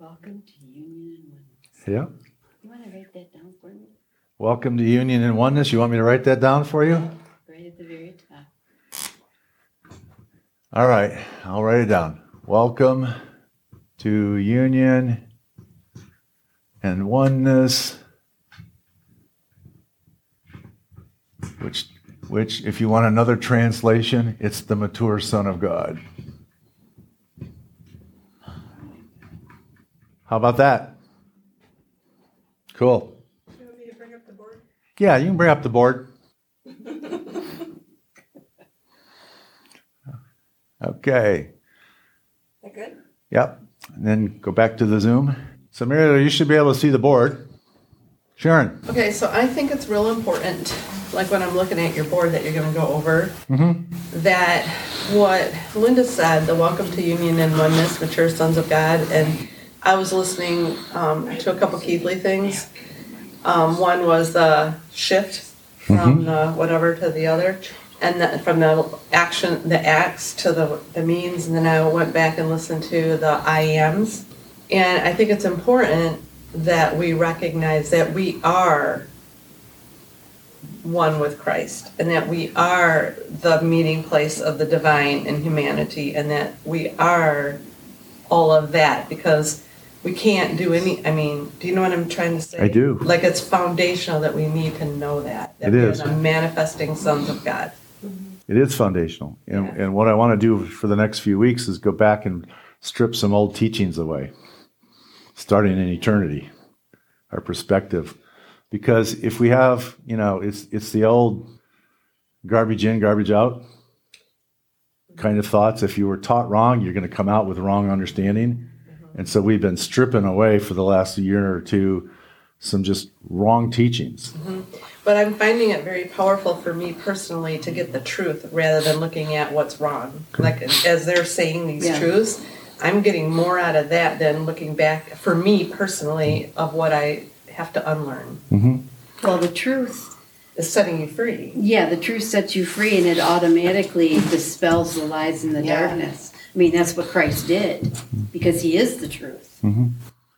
Welcome to Union and Oneness. Yeah. You want to write that down for me? Welcome to Union and Oneness. You want me to write that down for you? Right at the very top. All right, I'll write it down. Welcome to Union and Oneness. Which, which, if you want another translation, it's the mature Son of God. How about that? Cool. You want me to bring up the board? Yeah, you can bring up the board. Okay. That good? Yep. And then go back to the Zoom. So, Mary, you should be able to see the board. Sharon. Okay, so I think it's real important, like when I'm looking at your board that you're gonna go over, mm-hmm. that what Linda said, the welcome to union and oneness, mature sons of God, and I was listening um, to a couple Keathley things. Um, one was the shift from the whatever to the other, and the, from the action, the acts to the, the means, and then I went back and listened to the I ams. And I think it's important that we recognize that we are one with Christ and that we are the meeting place of the divine and humanity and that we are all of that because we can't do any I mean, do you know what I'm trying to say? I do. Like it's foundational that we need to know that. that It we are is. the manifesting sons of God. It is foundational. And, Yeah. and what I want to do for the next few weeks is go back and strip some old teachings away, starting in eternity, our perspective. Because if we have, you know, it's, it's the old garbage in, garbage out kind of thoughts. If you were taught wrong, you're going to come out with wrong understanding. And so we've been stripping away for the last year or two some just wrong teachings. Mm-hmm. But I'm finding it very powerful for me personally to get the truth rather than looking at what's wrong. Like as they're saying these Yeah. truths, I'm getting more out of that than looking back for me personally of what I have to unlearn. Mm-hmm. Well, the truth, Is setting you free. yeah, the truth sets you free and it automatically dispels the lies and the Yeah. darkness. I mean, that's what Christ did because he is the truth. Mm-hmm.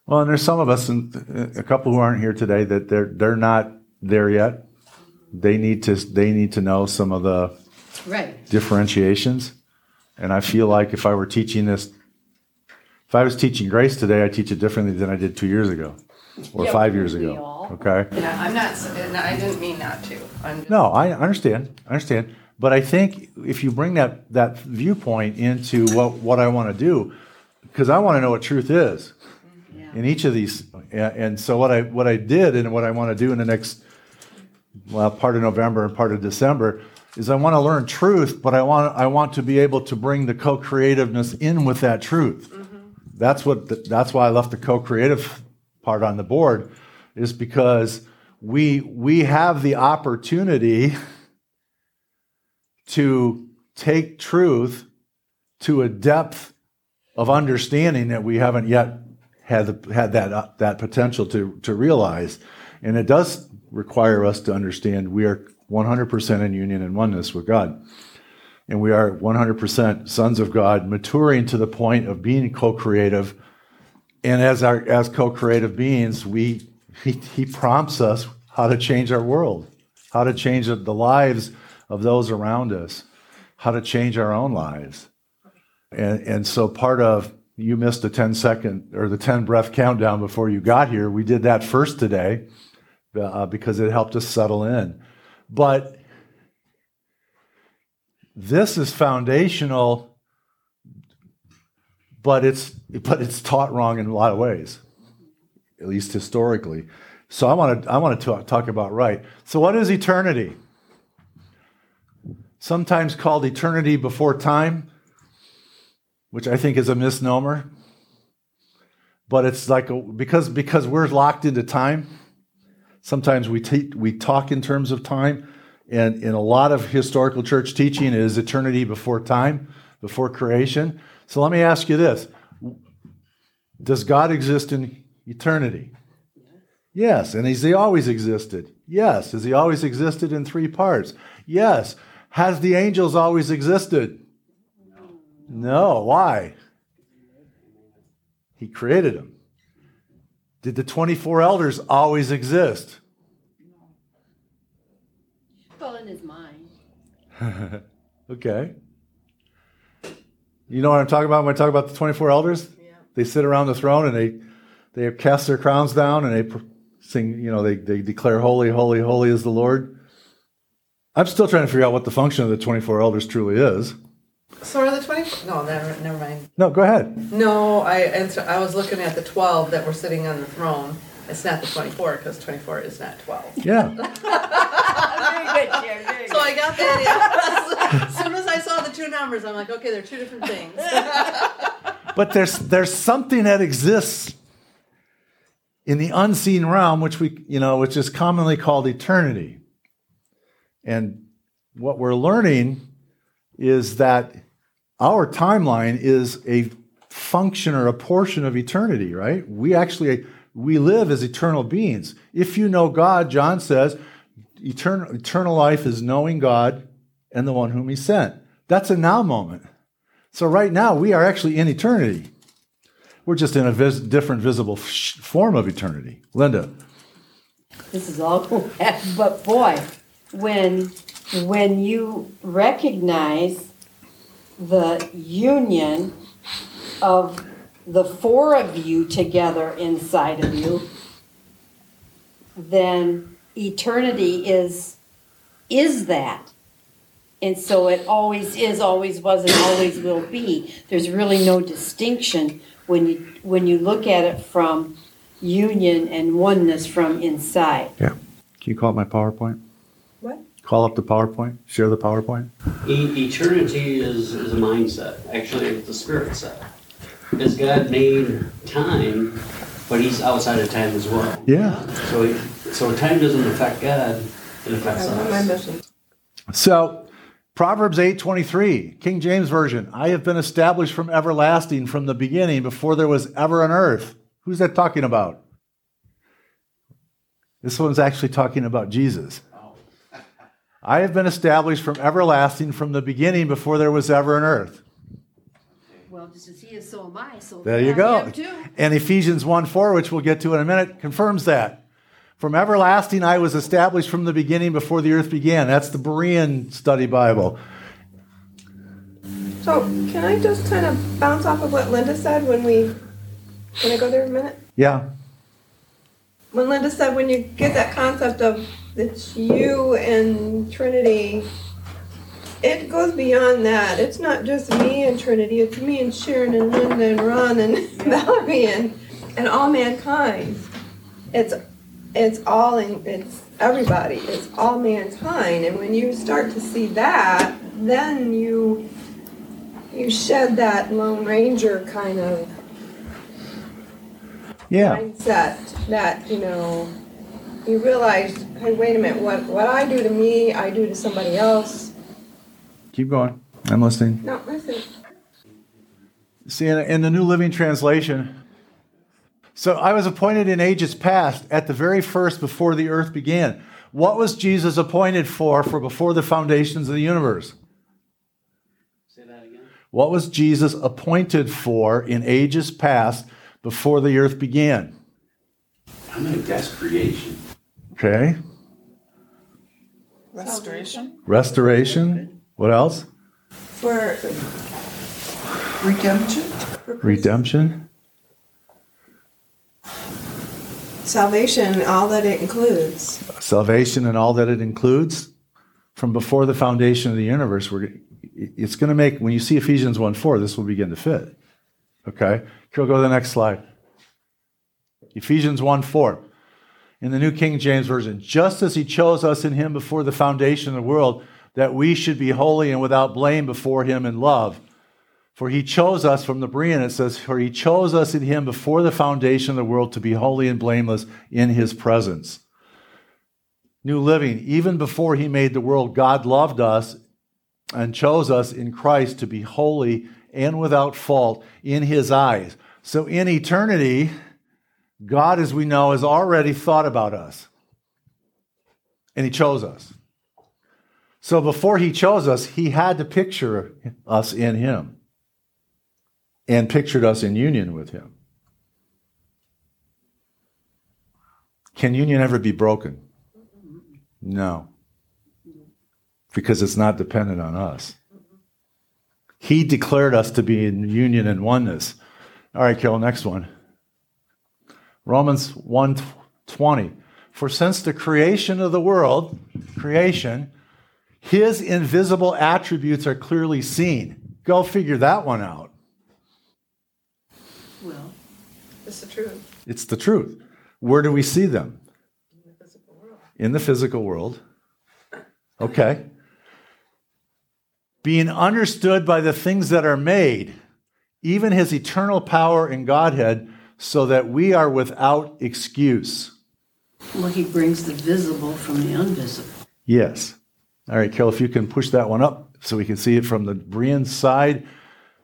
Well, and there's some of us, and a couple who aren't here today, that they're they're not there yet. They need to they need to know some of the Right. differentiations. And I feel like if I were teaching this, if I was teaching grace today, I teach it differently than I did two years ago or Yeah, five years ago. all. Okay. Yeah, I'm not, I didn't mean not to. I'm just, No, I understand. I understand. But I think if you bring that that viewpoint into what what I want to do, because I want to know what truth is Yeah. in each of these. And and so what I what I did and what I want to do in the next well part of November and part of December is I want to learn truth, but I want I want to be able to bring the co-creativeness in with that truth. Mm-hmm. That's what the, that's why I left the co-creative part on the board is because we we have the opportunity to take truth to a depth of understanding that we haven't yet had had that uh, that potential to to realize, and it does require us to understand we are 100% in union and oneness with God, and we are 100% sons of God, maturing to the point of being co-creative, and as our as co-creative beings, we he, he prompts us how to change our world, how to change the lives of those around us, how to change our own lives. And, and so part of you missed the 10 second or the 10 breath countdown before you got here. We did that first today uh, because it helped us settle in. But this is foundational, but it's but it's taught wrong in a lot of ways, at least historically. So I want to I want to talk, talk about right. So what is eternity? Sometimes called eternity before time which I think is a misnomer. But it's like a, because because we're locked into time. Sometimes we te- we talk in terms of time, and in a lot of historical church teaching is eternity before time, before creation. So let me ask you this: Does God exist in eternity? Yes. And has He always existed? Yes. Has He always existed in three parts? Yes. Has the angels always existed? No. Why? He created them. Did the 24 elders always exist? Well, in his mind. Okay. You know what I'm talking about when I talk about the 24 elders? Yeah. They sit around the throne and they they cast their crowns down and they sing, you know, they, they declare, Holy, holy, holy is the Lord. I'm still trying to figure out what the function of the 24 elders truly is. So are the twenty? No, never, never mind. No, go ahead. No, I answer, I was looking at the twelve that were sitting on the throne. It's not the twenty-four because twenty-four is not twelve. Yeah. Very good, Sharon, very So I got that. As soon as I saw the two numbers, I'm like, okay, they're two different things. But there's there's something that exists in the unseen realm, which we you know, which is commonly called eternity. And what we're learning is that our timeline is a function or a portion of eternity, right? We actually we live as eternal beings. If you know God, John says, eternal, eternal life is knowing God and the one whom he sent. That's a now moment. So right now we are actually in eternity. We're just in a vis- different visible form of eternity. Linda. This is all cool, but boy, when when you recognize the union of the four of you together inside of you, then eternity is is that. And so it always is, always was, and always will be. There's really no distinction when you when you look at it from union and oneness from inside. Yeah. Can you call up my PowerPoint? What? Call up the PowerPoint. Share the PowerPoint. E- eternity is, is a mindset. Actually, it's a spirit set. Because God made time, but He's outside of time as well. Yeah. So, he, so time doesn't affect God; it affects us. So Proverbs 8:23, King James Version, I have been established from everlasting from the beginning before there was ever an earth. Who's that talking about? This one's actually talking about Jesus. I have been established from everlasting from the beginning before there was ever an earth. Well, just as he is, so am I. So There you I go. am too. And Ephesians 1 4, which we'll get to in a minute, confirms that. From everlasting, I was established from the beginning before the earth began. That's the Berean study Bible. So can I just kind of bounce off of what Linda said when we, can I go there a minute? Yeah. When Linda said when you get that concept of it's you and Trinity, it goes beyond that. It's not just me and Trinity, it's me and Sharon and Linda and Ron and Valerie and, and all mankind. It's it's all in it's everybody. It's all mankind. And when you start to see that, then you you shed that Lone Ranger kind of Yeah. mindset that, you know, you realize, hey, wait a minute, what, what I do to me, I do to somebody else. Keep going. I'm listening. No, listen. See, in, in the New Living Translation, so I was appointed in ages past at the very first before the earth began. What was Jesus appointed for for before the foundations of the universe? Say that again. What was Jesus appointed for in ages past before the earth began? I'm gonna guess creation. Okay. Restoration? Restoration. What else? For, Redemption? Redemption. salvation, all that it includes. Salvation and all that it includes. From before the foundation of the universe, we're, it's going to make, when you see Ephesians 1 4, this will begin to fit. Okay? Carol, go to the next slide. Ephesians 1 4. In the New King James Version, just as he chose us in him before the foundation of the world, that we should be holy and without blame before him in love. For he chose us from the Berean, it says, For he chose us in him before the foundation of the world to be holy and blameless in his presence. New Living, even before he made the world, God loved us and chose us in Christ to be holy and without fault in his eyes. So in eternity, God, as we know, has already thought about us. And he chose us. So before he chose us, he had to picture us in him and pictured us in union with him. Can union ever be broken? No. Because it's not dependent on us. He declared us to be in union and oneness. All right, Carol, next one. Romans 1:20. For since the creation of the world, creation, his invisible attributes are clearly seen. Go figure that one out. Well, It's the truth. It's the truth. Where do we see them? in the physical world. In the physical world. Okay. Being understood by the things that are made, even his eternal power and Godhead, so that we are without excuse. well, he brings the visible from the invisible. Yes. All right, Carol, if you can push that one up so we can see it from the Berean side.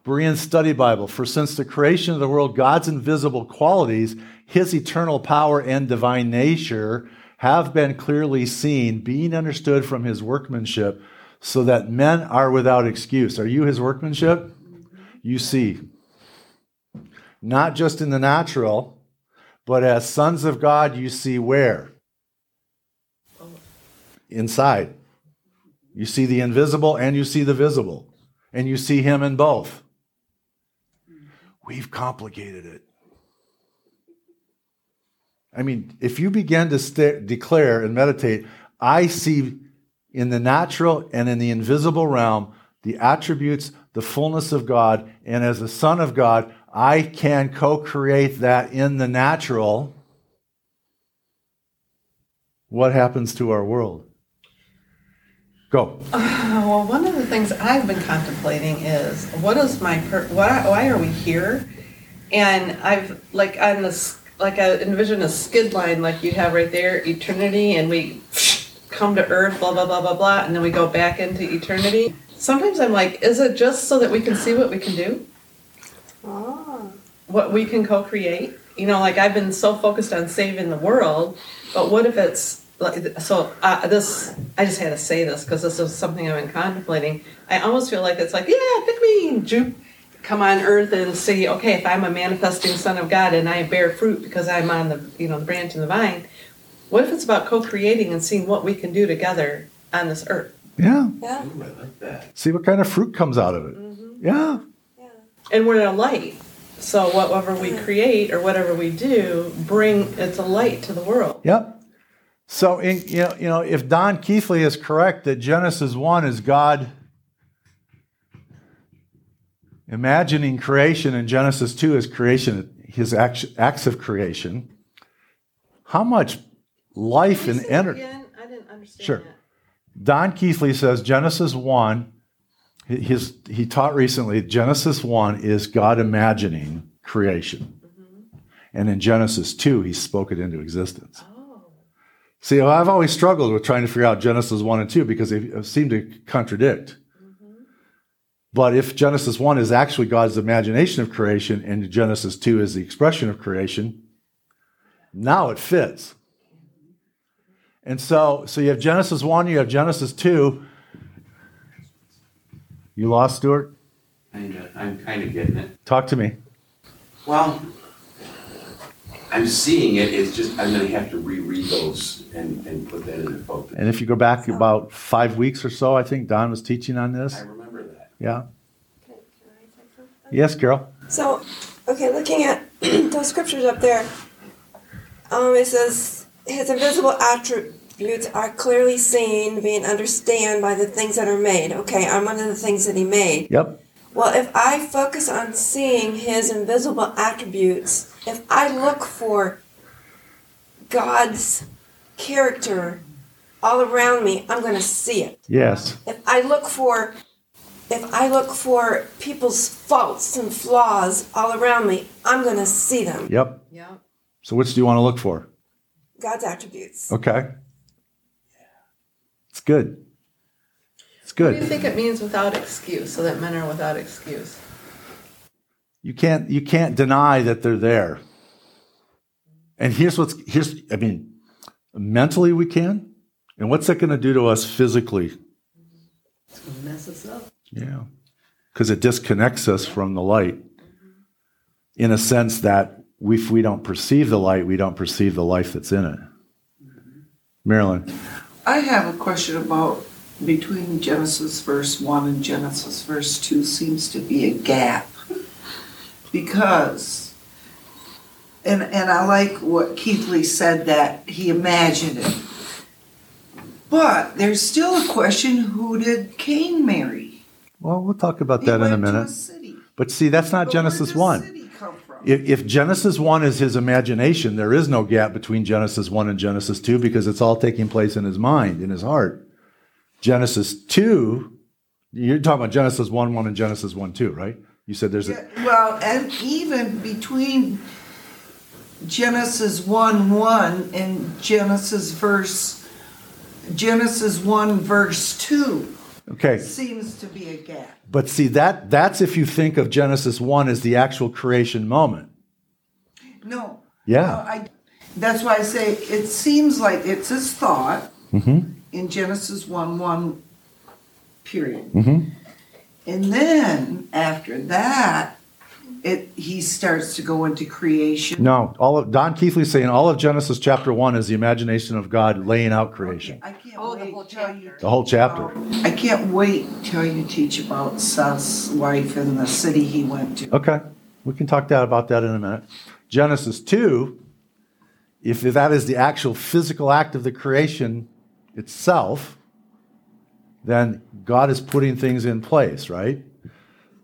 Berean Study Bible. For since the creation of the world, God's invisible qualities, his eternal power and divine nature, have been clearly seen, being understood from his workmanship, so that men are without excuse. Are you his workmanship? You see. Not just in the natural, but as sons of God, you see where? Inside. You see the invisible and you see the visible, and you see him in both. We've complicated it. I mean, if you begin to sta declare and meditate, I see in the natural and in the invisible realm the attributes, the fullness of God, and as a son of God, I can co create that in the natural. What happens to our world? Go. Oh, well, one of the things I've been contemplating is what is my per- why, why are we here? And I've like on this like I envision a skid line like you have right there, eternity, and we come to Earth, blah blah blah blah blah, and then we go back into eternity. Sometimes I'm like, is it just so that we can see what we can do, Oh. what we can co-create? You know, like I've been so focused on saving the world, but what if it's like so? Uh, this I just had to say this because this is something I've been contemplating. I almost feel like it's like, yeah, pick me, Jupe, come on Earth and see. Okay, if I'm a manifesting Son of God and I bear fruit because I'm on the you know the branch and the vine, what if it's about co-creating and seeing what we can do together on this earth? Yeah. Yeah. Ooh, I like that. See what kind of fruit comes out of it. Yeah. Yeah. And we're in a light. So whatever we create or whatever we do, bring it's a light to the world. Yep. So, in, you, know, you know, if Don Keathley is correct that Genesis 1 is God imagining creation and Genesis 2 is creation, his act- acts of creation, how much life Can and you say energy. I didn't understand Sure. that. Don Keathley says Genesis 1, his, he taught recently, Genesis 1 is God imagining creation. Mm-hmm. And in Genesis 2, he spoke it into existence. Oh. See, I've always struggled with trying to figure out Genesis 1 and 2 because they seem to contradict. Mm-hmm. But if Genesis 1 is actually God's imagination of creation and Genesis 2 is the expression of creation, now it fits. Mm-hmm. And so, so you have Genesis 1, you have Genesis 2. You lost, Stuart? Kinda, I'm kind of getting it. Talk to me. Well, I'm seeing it, it's just, I'm gonna have to reread those and, and put that into focus. And if you go back about five weeks or so, I think Don was teaching on this. I remember that. Yeah. Yes, Carol? So, okay, looking at those scriptures up there, um, it says, His invisible attributes are clearly seen, being understand by the things that are made. Okay, I'm one of the things that He made. Yep. Well, if I focus on seeing His invisible attributes, if I look for God's character all around me, I'm going to see it. Yes. if I look for if I look for people's faults and flaws all around me, I'm going to see them. Yep. Yep. So which do you want to look for? God's attributes. Okay. It's good. What do you think it means without excuse? So that men are without excuse. You can't you can't deny that they're there. And here's what's here's I mean, mentally we can. And what's that going to do to us physically? It's going to mess us up. Yeah. Because it disconnects us from the light in a sense that if we don't perceive the light, we don't perceive the life that's in it. Marilyn. I have a question about between Genesis verse 1 and Genesis verse 2 seems to be a gap. Because, and, and I like what Keathley said that he imagined it. But there's still a question who did Cain marry? Well, we'll talk about He that in a minute. city. But see, that's not But Genesis 1. city? If, if Genesis 1 is his imagination, there is no gap between Genesis 1 and Genesis 2 because it's all taking place in his mind, in his heart. Genesis 2, you're talking about Genesis 1 1 and Genesis 1 2, right? You said there's a. Yeah, Well, and even between Genesis 1 1 and Genesis verse, Genesis 1 verse 2 Okay, seems to be a gap. But see, that that's if you think of Genesis 1 as the actual creation moment. No. Yeah. no, I, that's why I say it seems like it's his thought Mm-hmm. in Genesis 1 1, period. Mm-hmm. And then after that, it he starts to go into creation. No, all of Don Keathley's saying all of Genesis chapter 1 is the imagination of God laying out creation. I can't Oh, the wait whole till you. The whole chapter. Um, I can't wait till you teach about Seth's wife and the city he went to. Okay, we can talk that about that in a minute. Genesis 2, if that is the actual physical act of the creation itself, then God is putting things in place, right?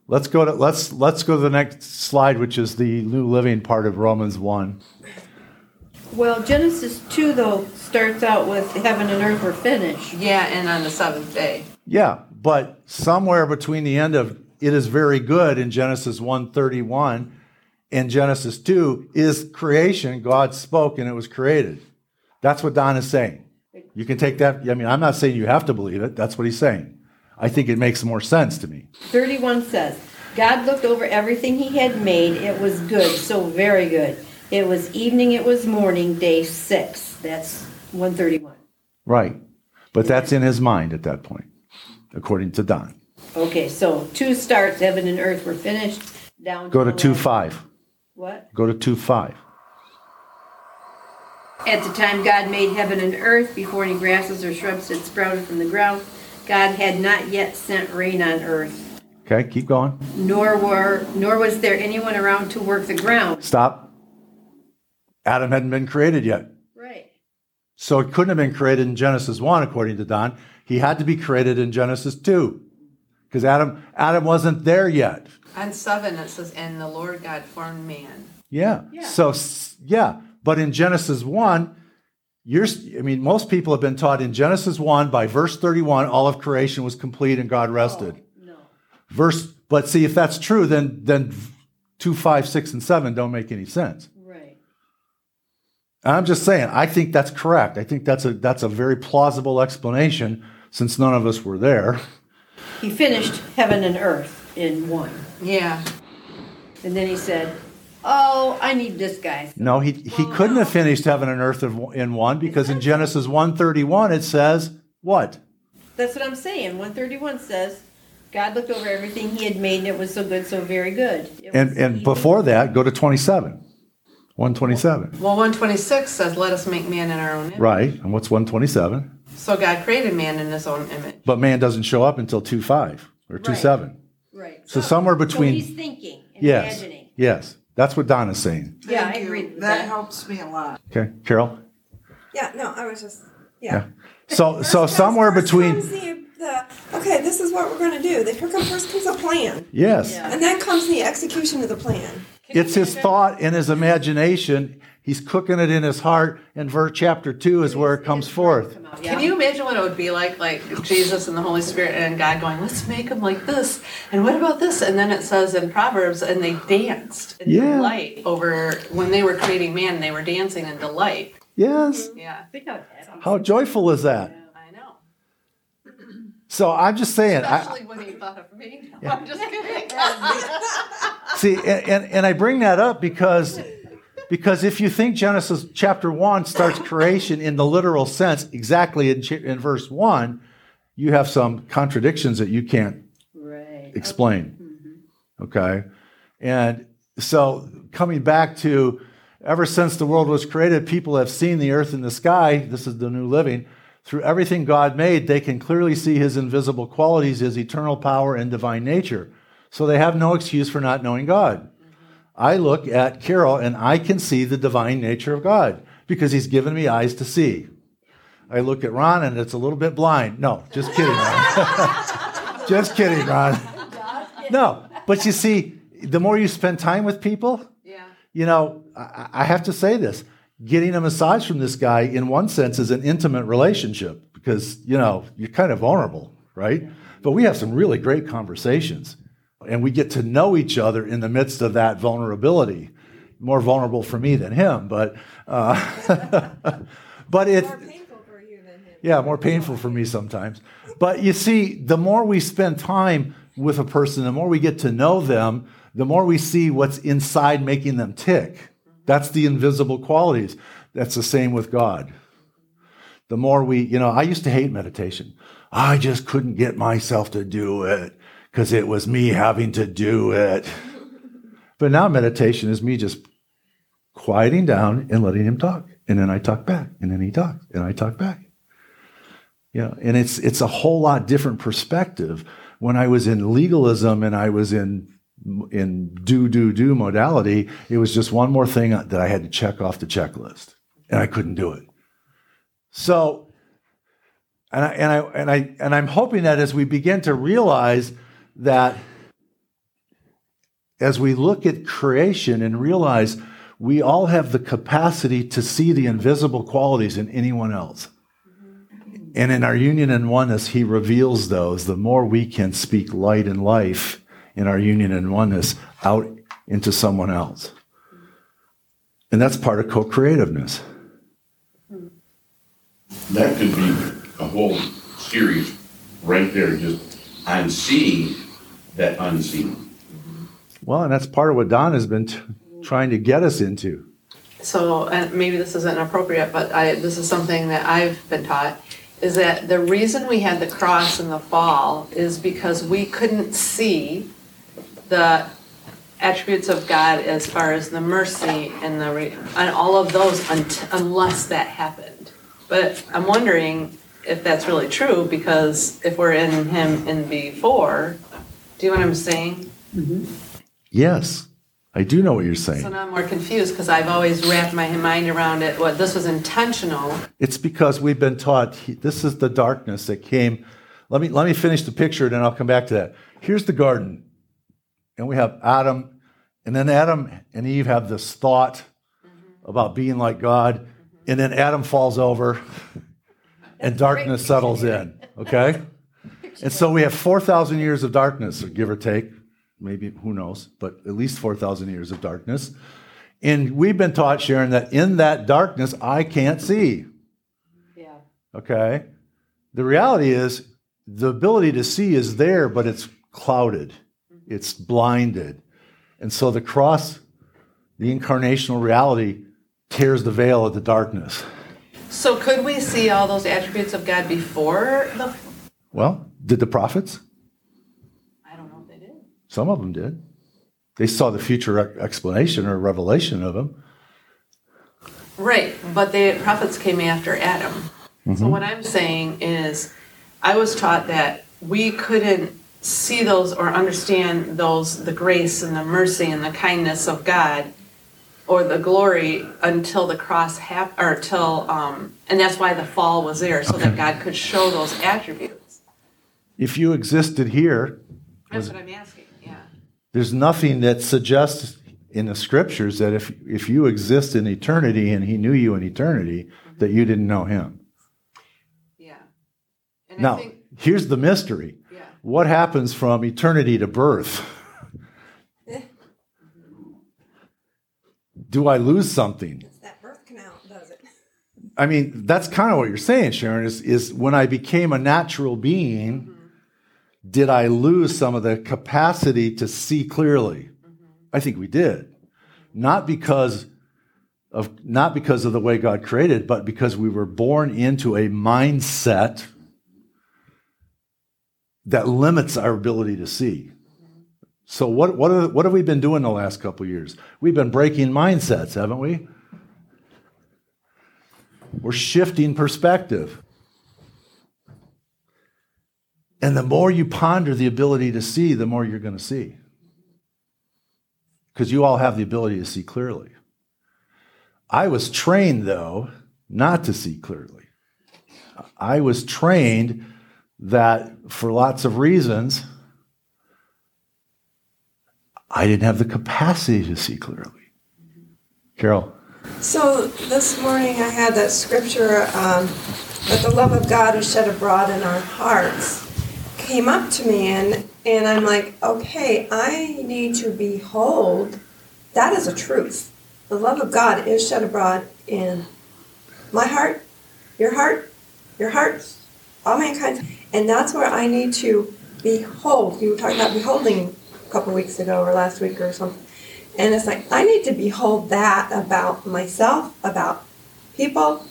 Let's go to let's let's go to the next slide, which is the New Living part of Romans 1. Well, Genesis 2, though, starts out with heaven and earth were finished. Yeah, and on the seventh day. Yeah, but somewhere between the end of it is very good in Genesis 1:31 and Genesis 2 is creation. God spoke and it was created. That's what Don is saying. You can take that. I mean, I'm not saying you have to believe it. That's what he's saying. I think it makes more sense to me. 31 says, God looked over everything he had made. It was good, so very good. It was evening, it was morning, day six. That's 131. Right. But that's in his mind at that point, according to Don. Okay, so 2 starts, heaven and earth were finished, down Go to 2 5. What? Go to 2 5. At the time God made heaven and earth, before any grasses or shrubs had sprouted from the ground, God had not yet sent rain on earth, Okay, keep going. nor were nor was there anyone around to work the ground. Stop. Adam hadn't been created yet. Right. So it couldn't have been created in Genesis 1, according to Don. He had to be created in Genesis 2. Because Adam, Adam wasn't there yet. On seven, it says, and the Lord God formed man. Yeah. Yeah. So, yeah. But in Genesis 1, you're, s- I mean, most people have been taught in Genesis 1, by verse 31, all of creation was complete and God rested. No. Verse, but see, if that's true, then, then 2, 5, 6, and 7 don't make any sense. Right. I'm just saying, I think that's correct. I think that's a, that's a very plausible explanation since none of us were there. He finished heaven and earth in one. Yeah. And then he said, Oh, I need this guy. No, he, he oh, couldn't have finished heaven and earth in in one because in Genesis 131 it says what? That's what I'm saying. 131 says, God looked over everything he had made and it was so good, so very good. It And and evening. before that, go to 27. 127. Well, 126 says, let us make man in our own image. Right. And what's 127? So God created man in his own image. But man doesn't show up until 25 or 27. Right. So somewhere between- So he's thinking and Yes. imagining. Yes. That's what Don is saying. Yeah, I agree with That that. helps me a lot. Okay, Carol? Yeah, no, I was just, Yeah. yeah. So First so comes- somewhere first between comes the, the, okay, this is what we're gonna do. The- Here comes, first comes a plan. Yes. Yeah. And then comes the execution of the plan. It's his thought and his imagination. He's cooking it in his heart, and verse chapter two is where it comes forth. Can you imagine what it would be like, like Jesus and the Holy Spirit and God going, let's make them like this, and what about this? And then it says in Proverbs, and they danced in Yeah. delight over when they were creating man, they were dancing in delight. Yes. Yeah, Think how How joyful is that? I know. So I'm just saying. I, Especially when he thought of me. No, I'm just kidding. See, and, and, and I bring that up because because if you think Genesis chapter one starts creation in the literal sense, exactly in, in verse one, you have some contradictions that you can't Right. explain. Mm-hmm. Okay, and so coming back to Ever since the world was created, people have seen the earth and the sky. This is the new living. Through everything God made, they can clearly see his invisible qualities, his eternal power, and divine nature. So they have no excuse for not knowing God. I look at Carol and I can see the divine nature of God because he's given me eyes to see. I look at Ron and it's a little bit blind. No, just kidding, Ron. just kidding, Ron. No, but you see, the more you spend time with people, Yeah. you know, I, I have to say this. Getting a massage from this guy, in one sense, is an intimate relationship because, you know, you're kind of vulnerable, right? But we have some really great conversations and we get to know each other in the midst of that vulnerability. More vulnerable for me than him, but, uh, but it, More painful for you than him. yeah, more painful for me sometimes. But you see, the more we spend time with a person, the more we get to know them, the more we see what's inside making them tick. That's the invisible qualities. That's the same with God. The more we, you know, I used to hate meditation. I just couldn't get myself to do it because it was me having to do it. But now meditation is me just quieting down and letting him talk. And then I talk back, and then he talks, and I talk back. Yeah, and it's it's a whole lot different perspective. When I was in legalism and I was in in do do do modality, it was just one more thing that I had to check off the checklist, and I couldn't do it. So, and I and I and I and I'm hoping that as we begin to realize that as we look at creation and realize we all have the capacity to see the invisible qualities in anyone else. And in our union and oneness, he reveals those. The more we can speak light and life in our union and oneness out into someone else. And that's part of co creativeness. That could be a whole series right there, just I'm seeing that unseen. Well, and that's part of what Don has been t- trying to get us into. So, and maybe this isn't appropriate, but I, this is something that I've been taught, is that the reason we had the cross in the fall is because we couldn't see the attributes of God as far as the mercy and the, re- and all of those unt- unless that happened. But I'm wondering if that's really true, because if we're in Him in before, do you know what I'm saying? Mm-hmm. Yes, I do know what you're saying. So saying. now I'm more confused, because I've always wrapped my mind around it, what, this was intentional, It's because we've been taught he- this is the darkness that came. Let me, let me finish the picture, and then I'll come back to that. Here's the garden, and we have Adam, and then Adam and Eve have this thought mm-hmm. about being like God, and then Adam falls over, and darkness settles in, okay? And so we have 4,000 years of darkness, give or take, maybe, who knows, but at least 4,000 years of darkness. And we've been taught, Sharon, that in that darkness, I can't see. Yeah. Okay? The reality is the ability to see is there, but it's clouded, mm-hmm. it's blinded. And so the cross, the incarnational reality, tears the veil of the darkness. So could we see all those attributes of God before the? Well, did the prophets? I don't know if they did. Some of them did. They saw the future explanation or revelation of them. Right, but the prophets came after Adam. So what I'm saying is, I was taught that we couldn't see those or understand those the grace and the mercy and the kindness of God or the glory until the cross happened or till um and that's why the fall was there so that God could show those attributes. If you existed here, That's what I'm asking. Yeah. There's nothing that suggests in the scriptures that if, if you exist in eternity and he knew you in eternity, mm-hmm. that you didn't know him. Yeah. And I Now, think here's the mystery. yeah. What happens from eternity to birth? Do I lose something? It's that birth canal does it. I mean, that's kind of what you're saying, Sharon, is, is when I became a natural being, mm-hmm. Did I lose some of the capacity to see clearly? Mm-hmm. I think we did. Not because of not because of the way God created, but because we were born into a mindset that limits our ability to see. Mm-hmm. So what what are, what have we been doing the last couple years? We've been breaking mindsets, haven't we? We're shifting perspective. And the more you ponder the ability to see, the more you're going to see. Because you all have the ability to see clearly. I was trained, though, not to see clearly. I was trained that for lots of reasons, I didn't have the capacity to see clearly. Carol. So this morning I had that scripture um, that the love of God is shed abroad in our hearts came up to me and and I'm like, okay, I need to behold. That is a truth. The love of God is shed abroad in my heart, your heart, your hearts, all mankind, and that's where I need to behold. You were talking about beholding a couple weeks ago or last week or something. And it's like, I need to behold that about myself, about people,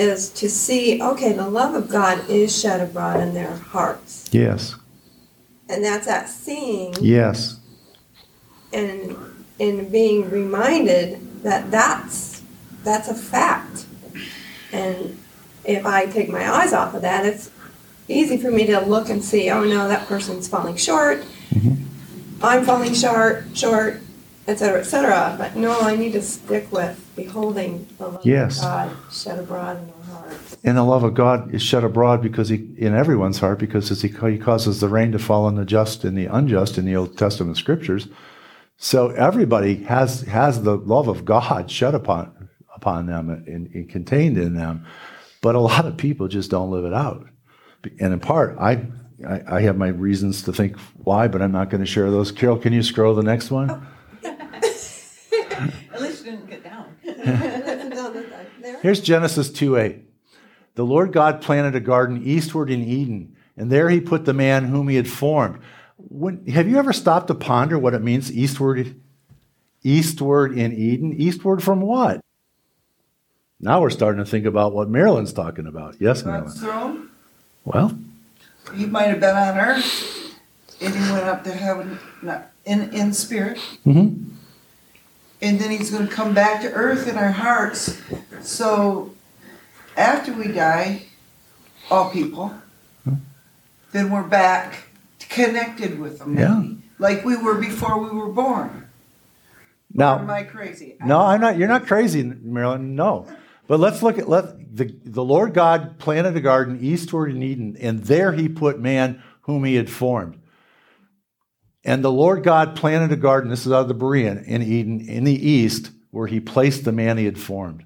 is to see, okay, the love of God is shed abroad in their hearts. Yes. And that's that seeing Yes. and in being reminded that that's that's a fact. And if I take my eyes off of that, it's easy for me to look and see, oh no, that person's falling short. Mm-hmm. I'm falling short, short, et cetera, et cetera. But no, I need to stick with beholding the love Yes. of God shed abroad in our hearts. And the love of God is shed abroad because he, in everyone's heart, because as he, he causes the rain to fall on the just and the unjust in the Old Testament scriptures. So everybody has has the love of God shed upon upon them and, and contained in them, but a lot of people just don't live it out. And in part, I, I I have my reasons to think why, but I'm not going to share those. Carol, can you scroll the next one? Oh, At least you didn't get down. There. Here's Genesis 2 8. The Lord God planted a garden eastward in Eden, and there he put the man whom he had formed. When, have you ever stopped to ponder what it means eastward, eastward in Eden? Eastward from what? Now we're starting to think about what Marilyn's talking about. Yes, Marilyn. Throne. Well, He might have been on earth, and he went up to heaven, in in spirit. Mhm. And then he's going to come back to earth in our hearts. So after we die, all people, hmm. then we're back connected with them. Yeah. Like we were before we were born. Or now am I crazy? No, I'm not. You're not crazy, Marilyn. No, but let's look at let the the Lord God planted a garden eastward in Eden, and there He put man whom He had formed. And the Lord God planted a garden. This is out of the Berean in Eden in the east, where He placed the man He had formed.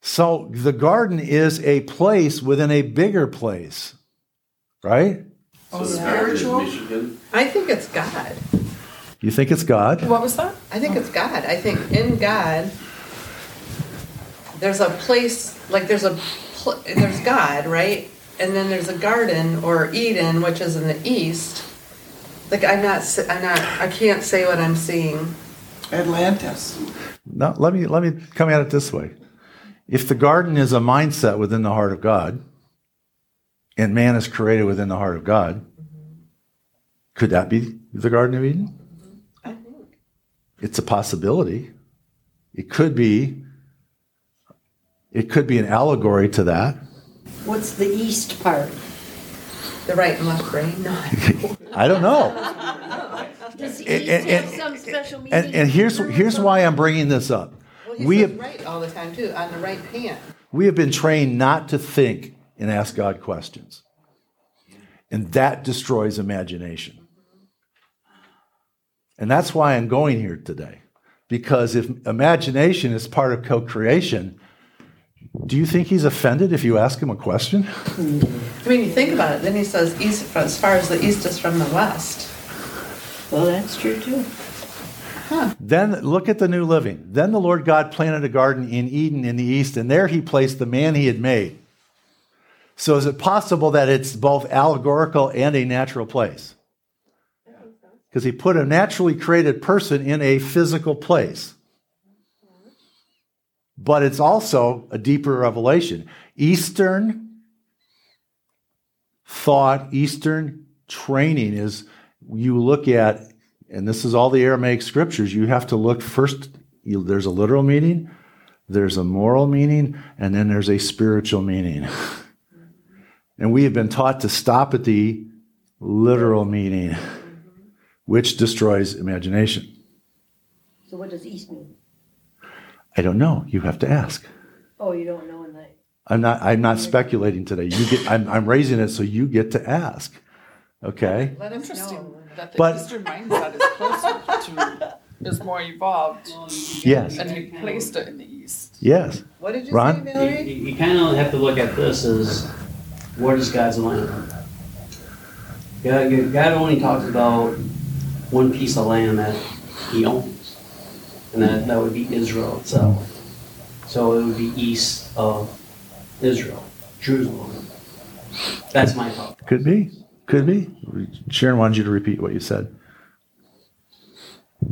So the garden is a place within a bigger place, right? Oh, So the garden is spiritual? I think it's God. You think it's God? What was that? I think it's God. I think in God, there's a place, like there's a, pl- there's God, right? And then there's a garden or Eden, which is in the east. Like I'm not, s- I'm not, I can't say what I'm seeing. Atlantis. No, let me let me come at it this way. If the garden is a mindset within the heart of God, and man is created within the heart of God, could that be the Garden of Eden? Mm-hmm. I think. It's a possibility. It could be. It could be an allegory to that. What's the east part? The right and left brain. No. I don't know. Does the And- and- have some special meaning? And, and here's here's why I'm bringing this up. Well, he We says have, right all the time too, on the right hand. we have been trained not to think and ask God questions. And that destroys imagination. And that's why I'm going here today. Because if imagination is part of co creation, do you think he's offended if you ask him a question? I mean, you think about it. Then he says east, as far as the east is from the west. Well, that's true too. Huh. Then look at the new living. Then the Lord God planted a garden in Eden in the east, and there he placed the man he had made. So is it possible that it's both allegorical and a natural place? Because he put a naturally created person in a physical place. But it's also a deeper revelation. Eastern thought, Eastern training is you look at and this is all the Aramaic scriptures, you have to look first, you, there's a literal meaning, there's a moral meaning, and then there's a spiritual meaning. And we have been taught to stop at the literal meaning, which destroys imagination. So what does east mean? I don't know. You have to ask. Oh, you don't know in the, I'm not. I'm not speculating today. You get. I'm, I'm raising it so you get to ask. Okay. That interesting that the But- Eastern mindset is closer to, is more evolved, Yes. and he placed it in the East. Yes. What did you Ron? say, You, Valerie? you kind of have to look at this as what is God's land? God, God only talks about one piece of land that He owns, and that, that would be Israel itself. So it would be east of Israel, Jerusalem. That's my thought. Could be. Could be. Sharon wanted you to repeat what you said.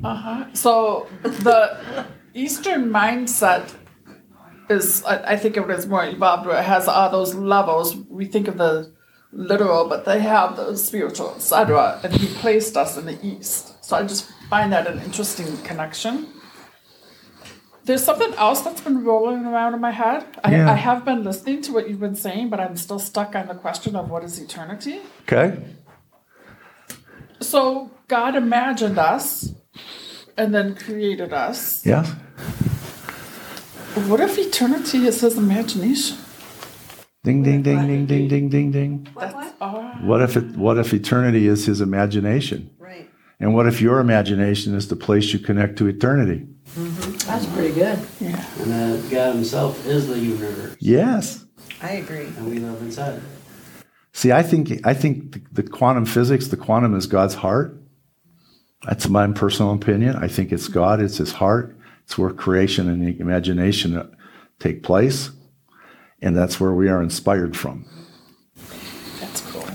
Uh-huh. So the Eastern mindset is, I, I think of it as more evolved, where it has all those levels. We think of the literal, but they have the spiritual, etc. And he placed us in the East. So I just find that an interesting connection. There's something else that's been rolling around in my head. I, Yeah. I have been listening to what you've been saying, but I'm still stuck on the question of what is eternity. Okay. So God imagined us and then created us. Yes. What if eternity is his imagination? Ding ding ding ding ding ding ding ding. What, what? What if it? What if eternity is his imagination? Right. And what if your imagination is the place you connect to eternity? That's pretty good. yeah. And that God Himself is the universe, Yes. I agree. and we live inside. See, I think I think the, the quantum physics, the quantum is God's heart. That's my personal opinion. I think it's God. It's His heart. It's where creation and imagination uh, take place, and that's where we are inspired from. That's cool.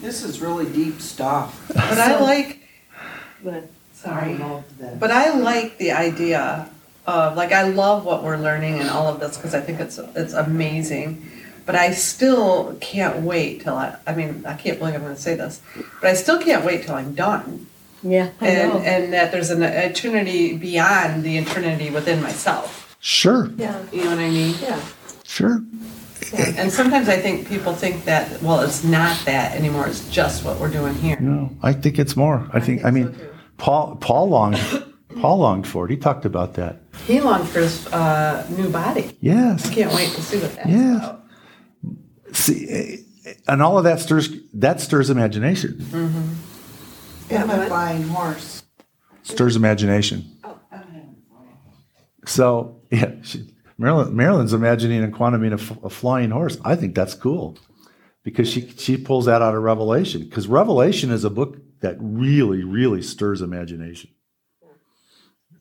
This is really deep stuff. But I like, But sorry, but I like the idea of, like, I love what we're learning and all of this because I think it's, it's amazing. But I still can't wait till I, I mean, I can't believe I'm going to say this, but I still can't wait till I'm done. yeah, I And, know. and that there's an eternity beyond the eternity within myself. Sure, Yeah, You know what I mean? yeah. sure. And sometimes I think people think that, well, it's not that anymore, it's just what we're doing here. No, I think it's more. I think. I mean, so too. Paul Paul longed Paul longed for it. He talked about that. He longed for his uh, new body. Yes. I can't wait to see what that's Yeah. about. See, eh, and all of that stirs that stirs imagination. Mm-hmm. And a flying horse. Stirs imagination. So yeah, she, Marilyn, Marilyn's imagining a quantum mean a, f- a flying horse. I think that's cool because she she pulls that out of Revelation because Revelation is a book that really really stirs imagination.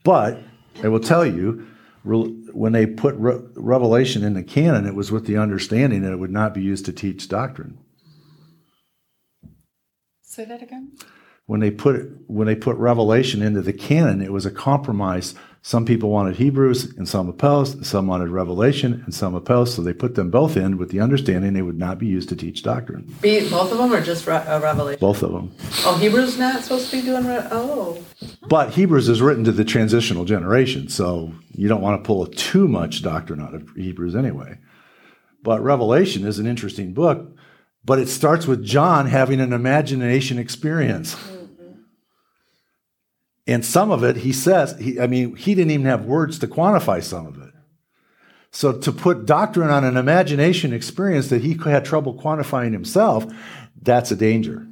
But I will tell you, when they put Re- Revelation in the canon, it was with the understanding that it would not be used to teach doctrine. Say that again. when they put when they put Revelation into the canon, it was a compromise. Some people wanted Hebrews and some opposed, and some wanted Revelation and some opposed. So they put them both in with the understanding they would not be used to teach doctrine. Be, both of them or just Re- uh, Revelation? Both of them. Oh, Hebrews not supposed to be doing, Re- oh. But Hebrews is written to the transitional generation, so you don't want to pull too much doctrine out of Hebrews anyway. But Revelation is an interesting book, but it starts with John having an imagination experience. And some of it, he says, he, I mean, he didn't even have words to quantify some of it. So to put doctrine on an imagination experience that he had trouble quantifying himself, that's a danger.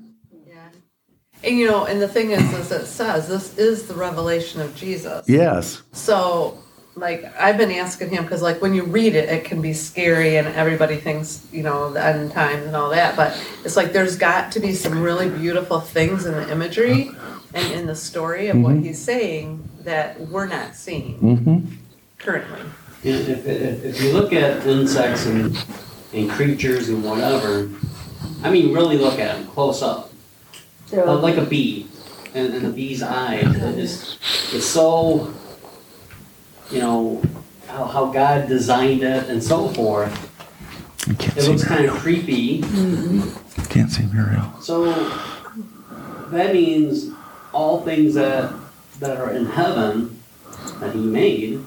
And you know, and the thing is, is it says this is the revelation of Jesus. Yes. So, like, I've been asking him because, like, when you read it, it can be scary, and everybody thinks, you know, the end times and all that. But it's like there's got to be some really beautiful things in the imagery uh-huh. And in the story of what he's saying that we're not seeing currently. If, if, if if you look at insects and, and creatures and whatever, I mean, really look at them close up. They're Uh, all- like a bee, and, and a bee's eye it is it's so, you know, how, how God designed it and so forth. I can't It looks kind of creepy. Can't see Muriel. So that means all things that that are in heaven that he made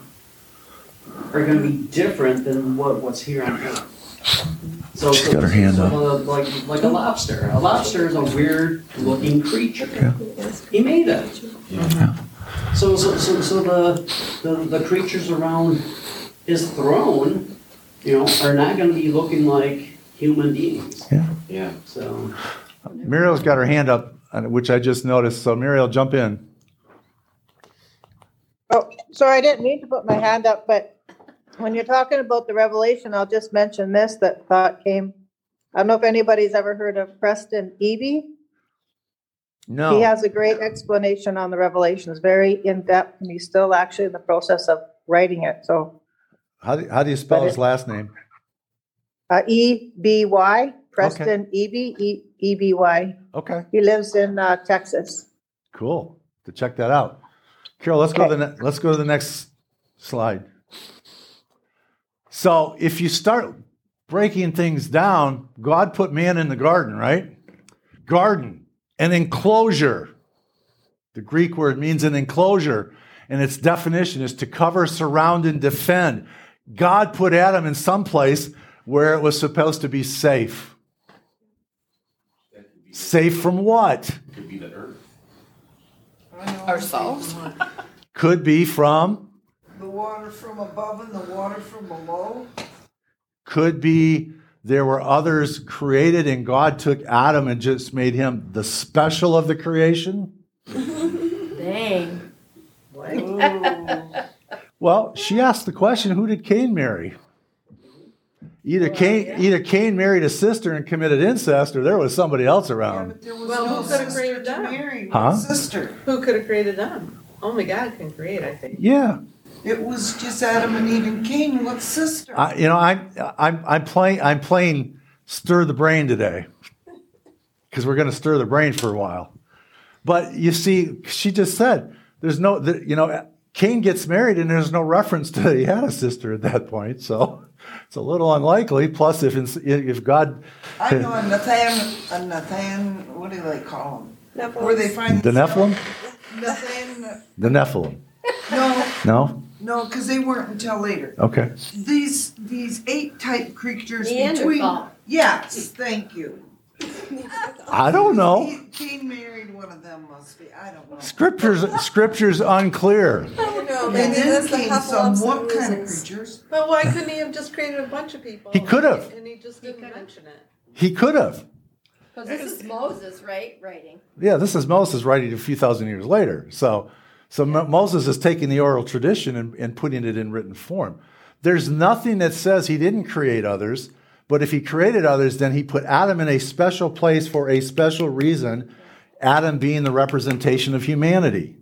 are going to be different than what, what's here on earth. So, She's so- got her hand up. uh, Like, like a lobster. A lobster is a weird looking creature. He made it. Yeah. So, so, so, so the, the, the creatures around his throne, you know, are not going to be looking like human beings. Yeah. Yeah. So, Muriel's got her hand up, which I just noticed. So Muriel, jump in. Oh, sorry, I didn't mean to put my hand up, but when you're talking about the revelation, I'll just mention this that thought came. I don't know if anybody's ever heard of Preston Eby. No. He has a great explanation on the revelations, very in-depth, and he's still actually in the process of writing it. So, how, do, how do you spell But his it- last name? uh, E B Y, Preston Eby, E, E B Y. Okay. He lives in, uh, Texas. Cool. To check that out. Carol, let's go to the ne- let's go to the next slide. So if you start breaking things down, God put man in the garden, right? Garden, an enclosure. The Greek word means an enclosure, and its definition is to cover, surround, and defend. God put Adam in some place where it was supposed to be safe. That could be, Safe from what? could be the earth. Ourselves. Could be from The water from above and the water from below. could be there were others created and God took Adam and just made him the special of the creation? Dang. Well, she asked the question, who did Cain marry? Either Cain either Cain married a sister and committed incest or there was somebody else Yeah, around. but there was Well, no who could've created to that? Huh? Sister. who could have created them? Only God can create, I think. Yeah. It was just Adam and Eve and Cain. What sister? I, you know, I'm I'm I'm playing I'm playing stir the brain today. Because we're going to stir the brain for a while. But you see, she just said there's no, the, you know, Cain gets married and there's no reference to he had a sister at that point. So it's a little unlikely. Plus, if if God, I know a Nathan, a Nathan, what do they call them? Nephilim. Where they find the Nephilim, Nathan, the Nephilim, no, no, no, because they weren't until later. okay, These these eight type creatures between. Neanderthal. Yes, thank you. I don't know. Cain- Cain married one of them. Must be. I don't know. Scriptures, scripture's unclear. No, And maybe then that's the came some what and kind of creatures? But why couldn't he have just created a bunch of people? He could have. And he just didn't mention it. He could have. Because this is Moses, right, writing. Yeah, this is Moses writing a few thousand years later. So, so Mo- Moses is taking the oral tradition and, and putting it in written form. There's nothing that says he didn't create others, but if he created others, then he put Adam in a special place for a special reason, Adam being the representation of humanity.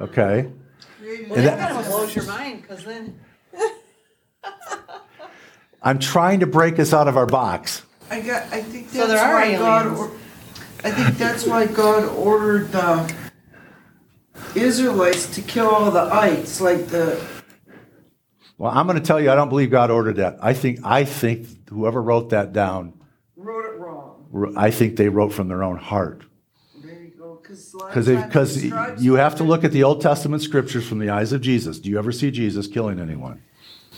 Okay? Well, that that- kind of blows your mind, because then, I'm trying to break us out of our box. I got. I think So that's there are why God. Or, I think that's why God ordered the Israelites to kill all the ites, like the. Well, I'm going to tell you, I don't believe God ordered that. I think, I think whoever wrote that down, Wrote it wrong. I think they wrote from their own heart. There you go. Because you have to look at the Old Testament scriptures from the eyes of Jesus. Do you ever see Jesus killing anyone?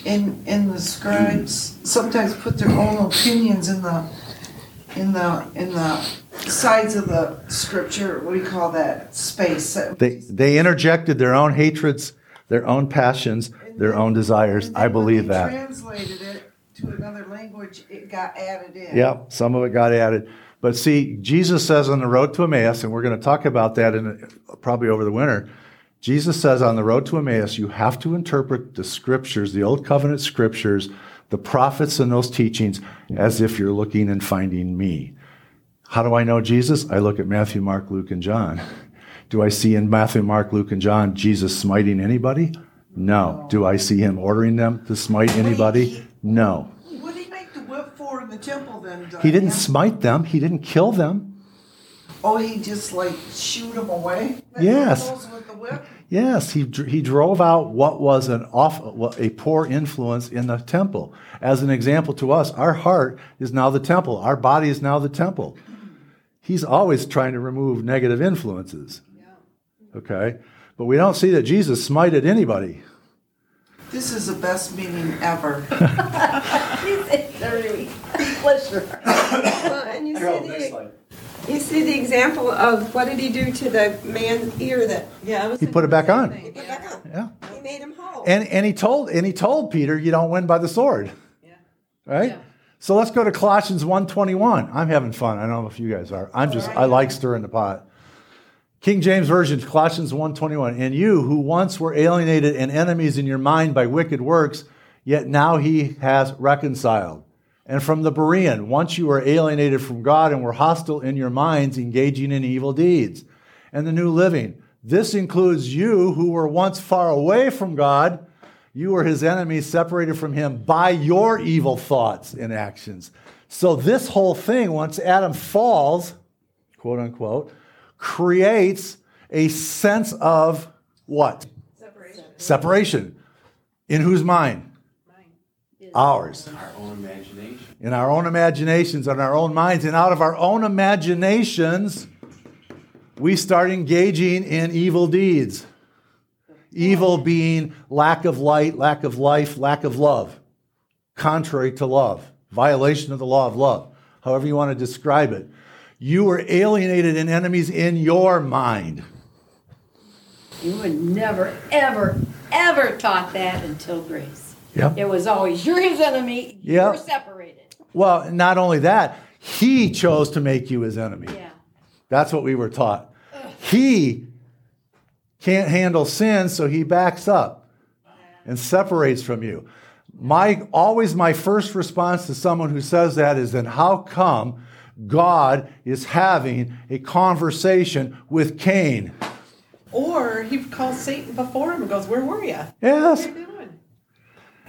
And and the scribes sometimes put their own opinions in the in the in the sides of the scripture. What do you call that space? They they interjected their own hatreds, their own passions, their own desires. I believe that. Translated it to another language. It got added in. Yeah, some of it got added. But see, Jesus says on the road to Emmaus, and we're going to talk about that in probably over the winter. Jesus says on the road to Emmaus, you have to interpret the scriptures, the old covenant scriptures, the prophets and those teachings as if you're looking and finding me. How do I know Jesus? I look at Matthew, Mark, Luke, and John. Do I see in Matthew, Mark, Luke, and John Jesus smiting anybody? No. Do I see him ordering them to smite anybody? No. What did he make the whip for in the temple then? He didn't smite them. He didn't kill them. Oh, he just like shoot them away. Yes. the. Yes, he, he drove out what was an off, a poor influence in the temple. As an example to us, our heart is now the temple. Our body is now the temple. He's always trying to remove negative influences. Okay? But we don't see that Jesus smited anybody. This is the best meeting ever. Well, and you see the, you see the example of what did he do to the man's ear that Yeah, was. He put it back on. he put back on? Yeah. He made him whole. And and he told and he told Peter, you don't win by the sword. Yeah. Right? Yeah. So let's go to Colossians 121. I'm having fun. I don't know if you guys are. I'm just I like stirring the pot. King James Version, Colossians 121. And you who once were alienated and enemies in your mind by wicked works, yet now he has reconciled. And from the Berean, once you were alienated from God and were hostile in your minds, engaging in evil deeds. And the New Living, this includes you who were once far away from God. You were his enemies, separated from him by your evil thoughts and actions. So, this whole thing, once Adam falls, quote unquote, creates a sense of what? Separation. Separation. In whose mind? Mine. Ours. Our own imagination. In our own imaginations, in our own minds, and out of our own imaginations, we start engaging in evil deeds. Evil being lack of light, lack of life, lack of love, contrary to love, violation of the law of love, however you want to describe it. You were alienated and enemies in your mind. You were never, ever, ever taught that until grace. Yep. It was always, you're his enemy, Yeah. you're separated. Well, not only that, he chose to make you his enemy. Yeah. That's what we were taught. He can't handle sin, so he backs up and separates from you. My always my first response to someone who says that is then how come God is having a conversation with Cain? Or he calls Satan before him and goes, "Where were you? Yes. You doing?"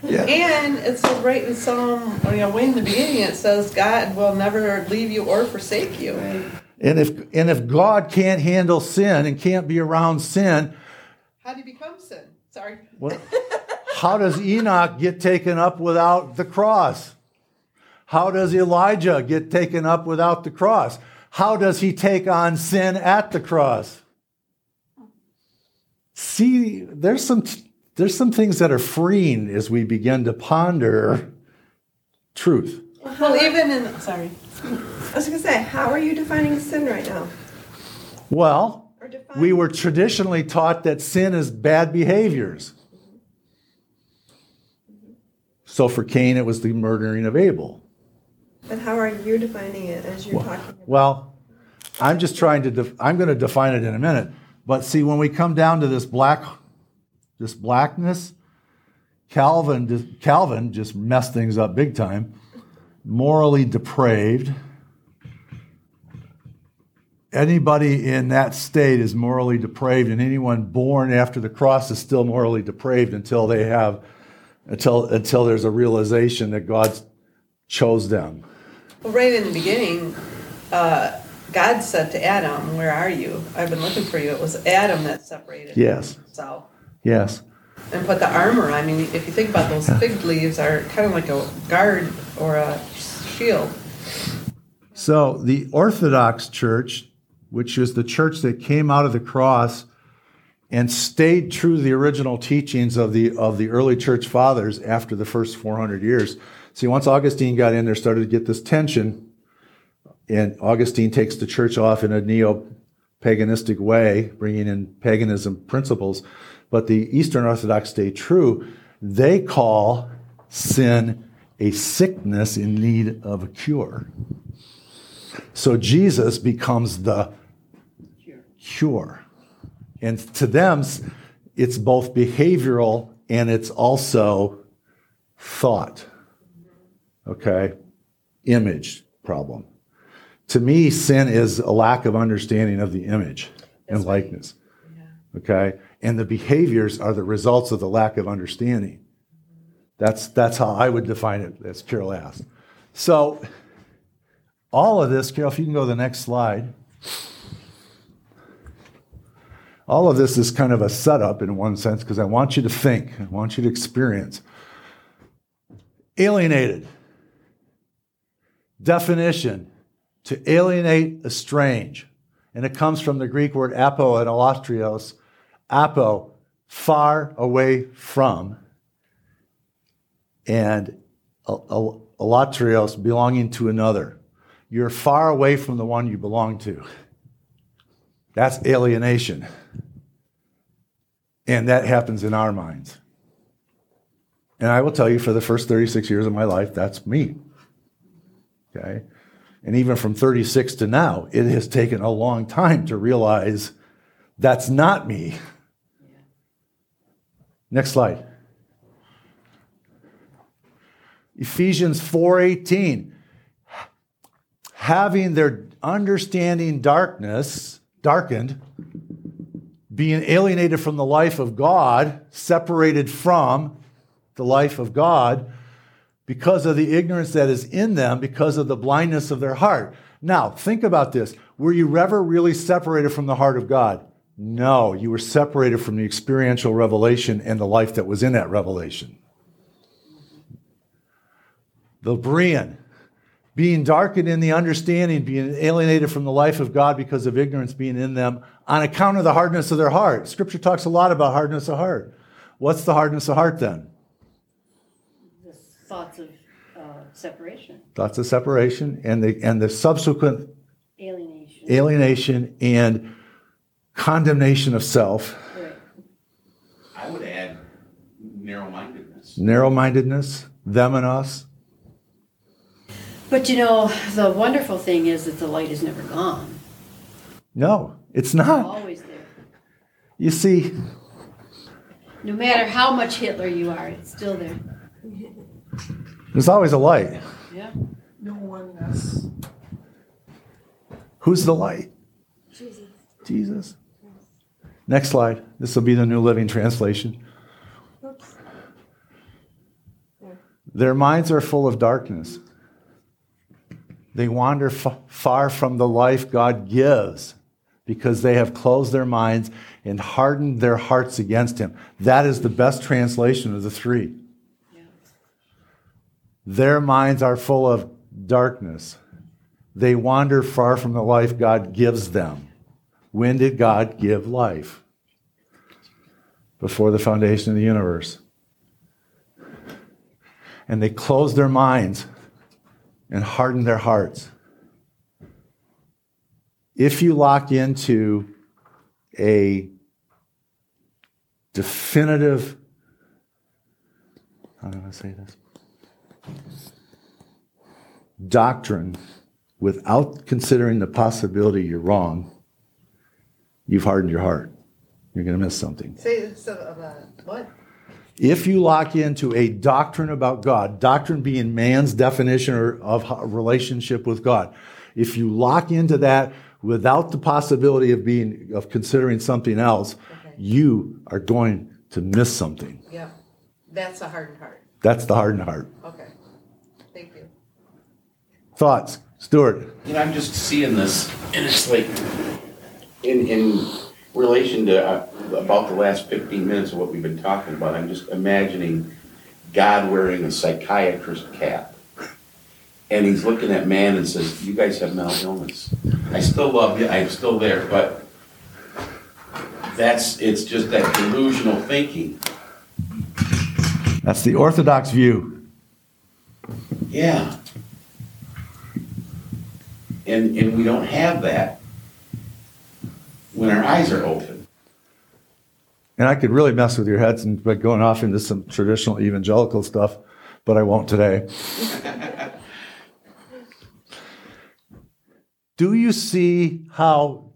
Yeah. And it says right in Psalm, you know, way in the beginning, it says, "God will never leave you or forsake you." And if and if God can't handle sin and can't be around sin, How do you become sin? Sorry. What, how does Enoch get taken up without the cross? How does Elijah get taken up without the cross? How does he take on sin at the cross? See, there's some there's some things that are freeing as we begin to ponder truth. Well, even in sorry, I was gonna say, how are you defining sin right now? Well, we were traditionally taught that sin is bad behaviors. Mm-hmm. So for Cain, it was the murdering of Abel. But how are you defining it as you're talking about? Well, I'm just trying to. Def- I'm going to define it in a minute. But see, when we come down to this black, this blackness, Calvin, Calvin just messed things up big time. Morally depraved. Anybody in that state is morally depraved, and anyone born after the cross is still morally depraved until they have, until until there's a realization that God chose them. Well, right in the beginning, uh, God said to Adam, "Where are you? I've been looking for you." It was Adam that separated. Yes. So. Yes. And put the armor. I mean, if you think about those fig leaves, are kind of like a guard or a shield. So the Orthodox Church, which is the church that came out of the cross and stayed true to the original teachings of the of the early church fathers after the first 400 years. See, once Augustine got in there, started to get this tension, and Augustine takes the church off in a neo-paganistic way, bringing in paganism principles. But the Eastern Orthodox stay true. They call sin a sickness in need of a cure. So Jesus becomes the cure. And to them, it's both behavioral and it's also thought. Okay? Image problem. To me, sin is a lack of understanding of the image and likeness. Okay? And the behaviors are the results of the lack of understanding. That's, that's how I would define it, as Carol asked. So, all of this, Carol, if you can go to the next slide. All of this is kind of a setup in one sense because I want you to think, I want you to experience. Alienated. Definition to alienate, estrange. And it comes from the Greek word apo and allotrios. Apo, far away from, and al- al- allotrios, belonging to another. You're far away from the one you belong to. That's alienation. And that happens in our minds. And I will tell you, for the first 36 years of my life, that's me. Okay? And even from 36 to now, it has taken a long time to realize that's not me. Next slide. Ephesians 4:18 having their understanding darkness darkened being alienated from the life of God separated from the life of God because of the ignorance that is in them because of the blindness of their heart now think about this were you ever really separated from the heart of God no you were separated from the experiential revelation and the life that was in that revelation the Berean, being darkened in the understanding, being alienated from the life of God because of ignorance being in them on account of the hardness of their heart. Scripture talks a lot about hardness of heart. What's the hardness of heart then? The thoughts of uh, separation, Thoughts of separation and the, and the subsequent alienation. alienation and condemnation of self, Right. I would add narrow-mindedness. narrow mindedness, them and us. But you know, the wonderful thing is that the light is never gone. No, it's It's not. always there. You see, No matter how much Hitler you are, it's still there. There's always a light. Yeah. No oneness. Who's the light? Jesus. Jesus. Next slide. This will be the New Living Translation. Oops. Their minds are full of darkness. They wander f- far from the life God gives because they have closed their minds and hardened their hearts against Him. That is the best translation of the three. Their minds are full of darkness. They wander far from the life God gives them. When did God give life? Before the foundation of the universe and they close their minds and harden their hearts. If you lock into a definitive, how do I say this? Doctrine without considering the possibility you're wrong, you've hardened your heart. You're going to miss something. Say, so, uh, what? If you lock into a doctrine about God, doctrine being man's definition or- of relationship with God, if you lock into that without the possibility of being of considering something else, Okay. you are going to miss something. Yeah, that's a hardened heart. That's the hardened heart. Okay. Thoughts, Stuart? You know, I'm just seeing this, and it's like, in, in relation to, uh, about the last fifteen minutes of what we've been talking about, I'm just imagining God wearing a psychiatrist cap. And he's looking at man and says, you guys have mental illness. I still love you, I'm still there, but that's, it's just that delusional thinking. That's the orthodox view. Yeah. And, and we don't have that when our eyes are open. And I could really mess with your heads and by going off into some traditional evangelical stuff, but I won't today. Do you see how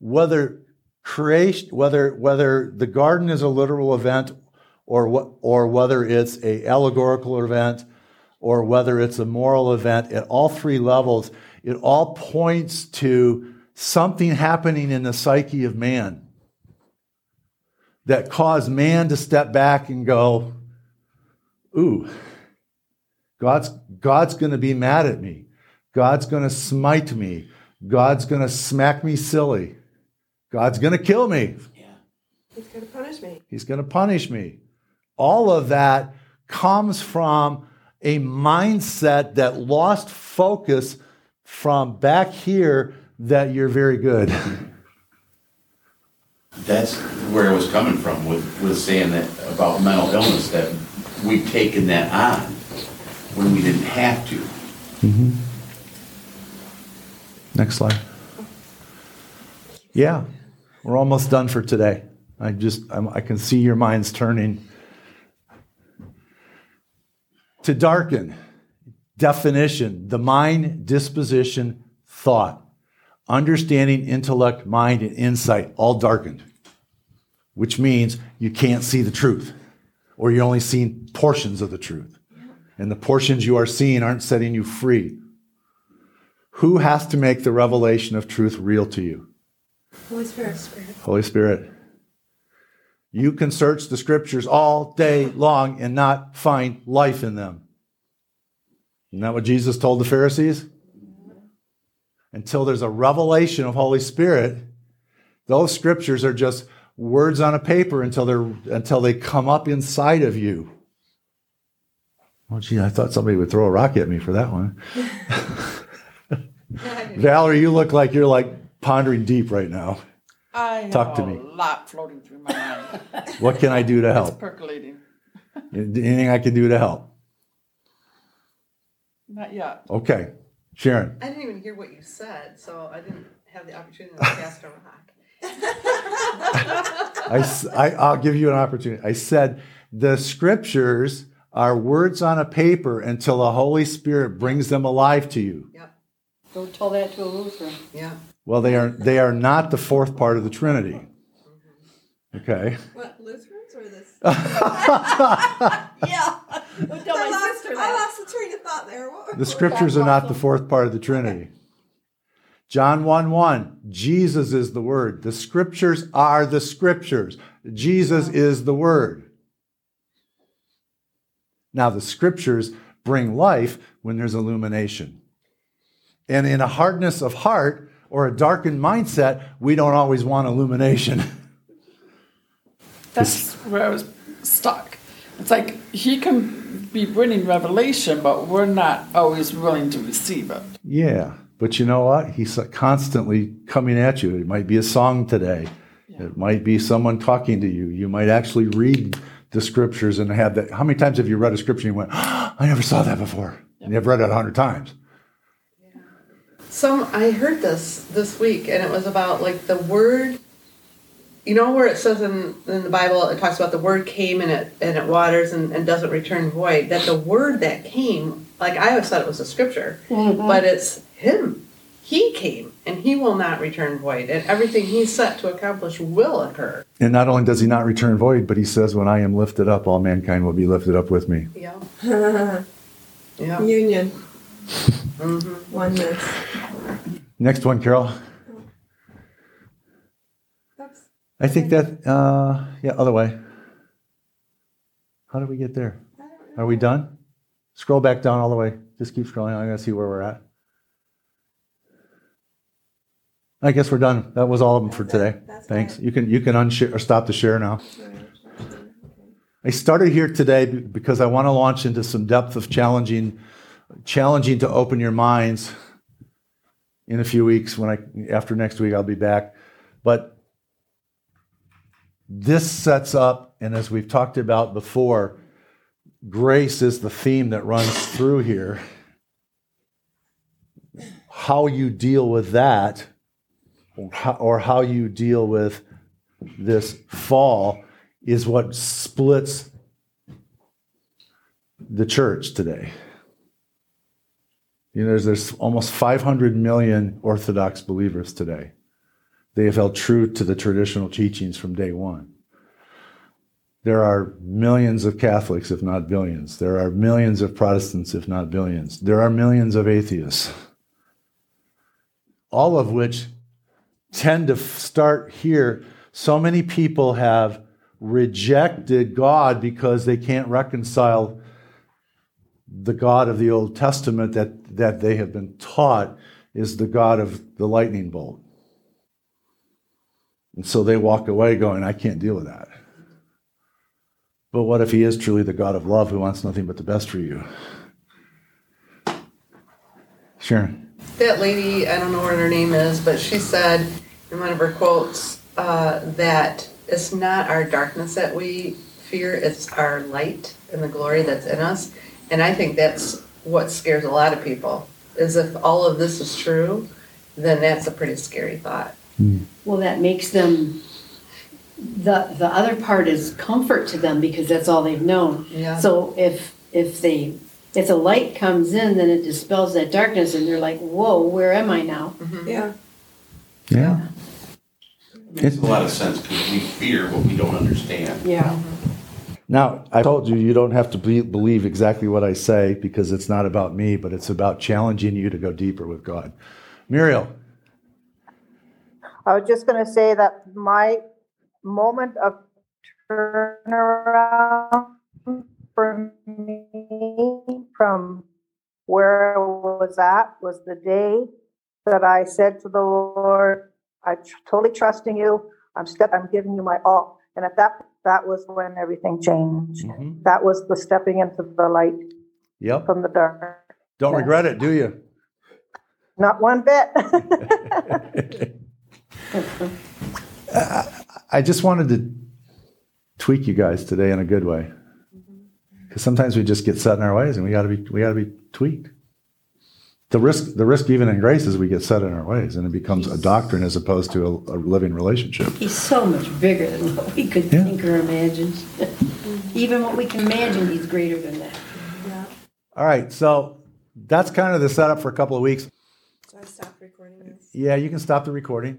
whether creation whether whether the garden is a literal event or what or whether it's a allegorical event or whether it's a moral event at all three levels it all points to something happening in the psyche of man that caused man to step back and go ooh god's god's going to be mad at me. God's going to smite me. God's going to smack me silly. God's going to kill me. He's gonna punish me. He's going to punish me. All of that comes from a mindset that lost focus from back here that you're very good. That's where it was coming from with, with saying that about mental illness, that we've taken that on when we didn't have to. Mm-hmm. Next slide. Yeah, we're almost done for today. I just, I'm, I can see your minds turning. To darken, definition, the mind, disposition, thought, understanding, intellect, mind, and insight, all darkened, which means you can't see the truth, or you're only seeing portions of the truth. And the portions you are seeing aren't setting you free. Who has to make the revelation of truth real to you? Holy Spirit. Holy Spirit. You can search the scriptures all day long and not find life in them. Isn't that what Jesus told the Pharisees? Until there's a revelation of Holy Spirit, those scriptures are just words on a paper until they're until they come up inside of you. Oh gee, I thought somebody would throw a rock at me for that one. Valerie, you look like you're like pondering deep right now. I have Talk to a me. lot floating through my mind. What can I do to It's help? percolating. Anything I can do to help? Not yet. Okay. Sharon. I didn't even hear what you said, so I didn't have the opportunity to cast a rock. I, I, will give you an opportunity. I said the scriptures are words on a paper until the Holy Spirit brings them alive to you. Yep, Don't tell that to a Lutheran. yeah. Well, they are they are not the fourth part of the Trinity. Okay. What, Lutherans or this? Yeah. Don't I my lost, sister I lost the train of thought there. What- The scriptures are not the fourth part of the Trinity. John 1 1, Jesus is the Word. The scriptures are the scriptures. Jesus is the Word. Now, the scriptures bring life when there's illumination. And in a hardness of heart or a darkened mindset, we don't always want illumination. That's where I was stuck. It's like he can be bringing revelation, but we're not always willing to receive it. Yeah, but you know what? He's constantly coming at you. It might be a song today. It might be someone talking to you. You might actually read the scriptures and have that. How many times have you read a scripture and you went, "Ah, I never saw that before? And you've read it a hundred times. Some I heard this this week, and it was about like the word. You know where it says in, in the Bible it talks about the word came and it and it waters and, and doesn't return void. That the word that came, like I always thought it was a scripture, mm-hmm. but it's him. He came and he will not return void, and everything he's set to accomplish will occur. And not only does he not return void, but he says, When I am lifted up, all mankind will be lifted up with me. Yeah. Yeah. Union. Mm-hmm. Oneness. Next one, Carol. I think that, uh, yeah, other way. How did we get there? Are we done? Scroll back down all the way. Just keep scrolling. I'm going to see where we're at. I guess we're done. That was all of them for today. Thanks. You can you can unshare or stop the share now. I started here today because I want to launch into some depth of challenging, challenging to open your minds. In a few weeks, when I after next week, I'll be back. But this sets up, and as we've talked about before, grace is the theme that runs through here. How you deal with that, or how, you deal with this fall, is what splits the church today. You know, there's, there's almost 500 million Orthodox believers today. They have held true to the traditional teachings from day one. There are millions of Catholics, if not billions. There are millions of Protestants, if not billions. There are millions of atheists. All of which tend to start here. So many people have rejected God because they can't reconcile the God of the Old Testament that, that they have been taught is the God of the lightning bolt. And so they walk away going, I can't deal with that. But what if he is truly the God of love who wants nothing but the best for you? Sharon. that lady, I don't know what her name is, but she said in one of her quotes uh, that it's not our darkness that we fear, it's our light and the glory that's in us. And I think that's what scares a lot of people. Is if all of this is true, then that's a pretty scary thought. Hmm. Well, that makes them, the, the other part is comfort to them because that's all they've known. Yeah. So if, if they, if the light comes in, then it dispels that darkness and they're like, whoa, where am I now? Mm-hmm. Yeah. Yeah. Makes a lot of sense, because we fear what we don't understand. Yeah. Now, I told you, you don't have to be, believe exactly what I say because it's not about me, but it's about challenging you to go deeper with God. Muriel, I was just gonna say that my moment of turnaround for me from where I was at was the day that I said to the Lord, I'm totally trusting you. I'm step, I'm giving you my all. And at that, that was when everything changed. Mhm. That was the stepping into the light yep, from the dark. don't regret it, do you? Not one bit. I just wanted to tweak you guys today in a good way. Because sometimes we just get set in our ways and we gotta be, we gotta be tweaked. The risk, the risk even in grace is we get set in our ways and it becomes a doctrine as opposed to a, a living relationship. He's so much bigger than what we could Yeah. think or imagine. Even what we can imagine, he's greater than that. All right, so that's kind of the setup for a couple of weeks. So I stopped recording this. Yeah, you can stop the recording.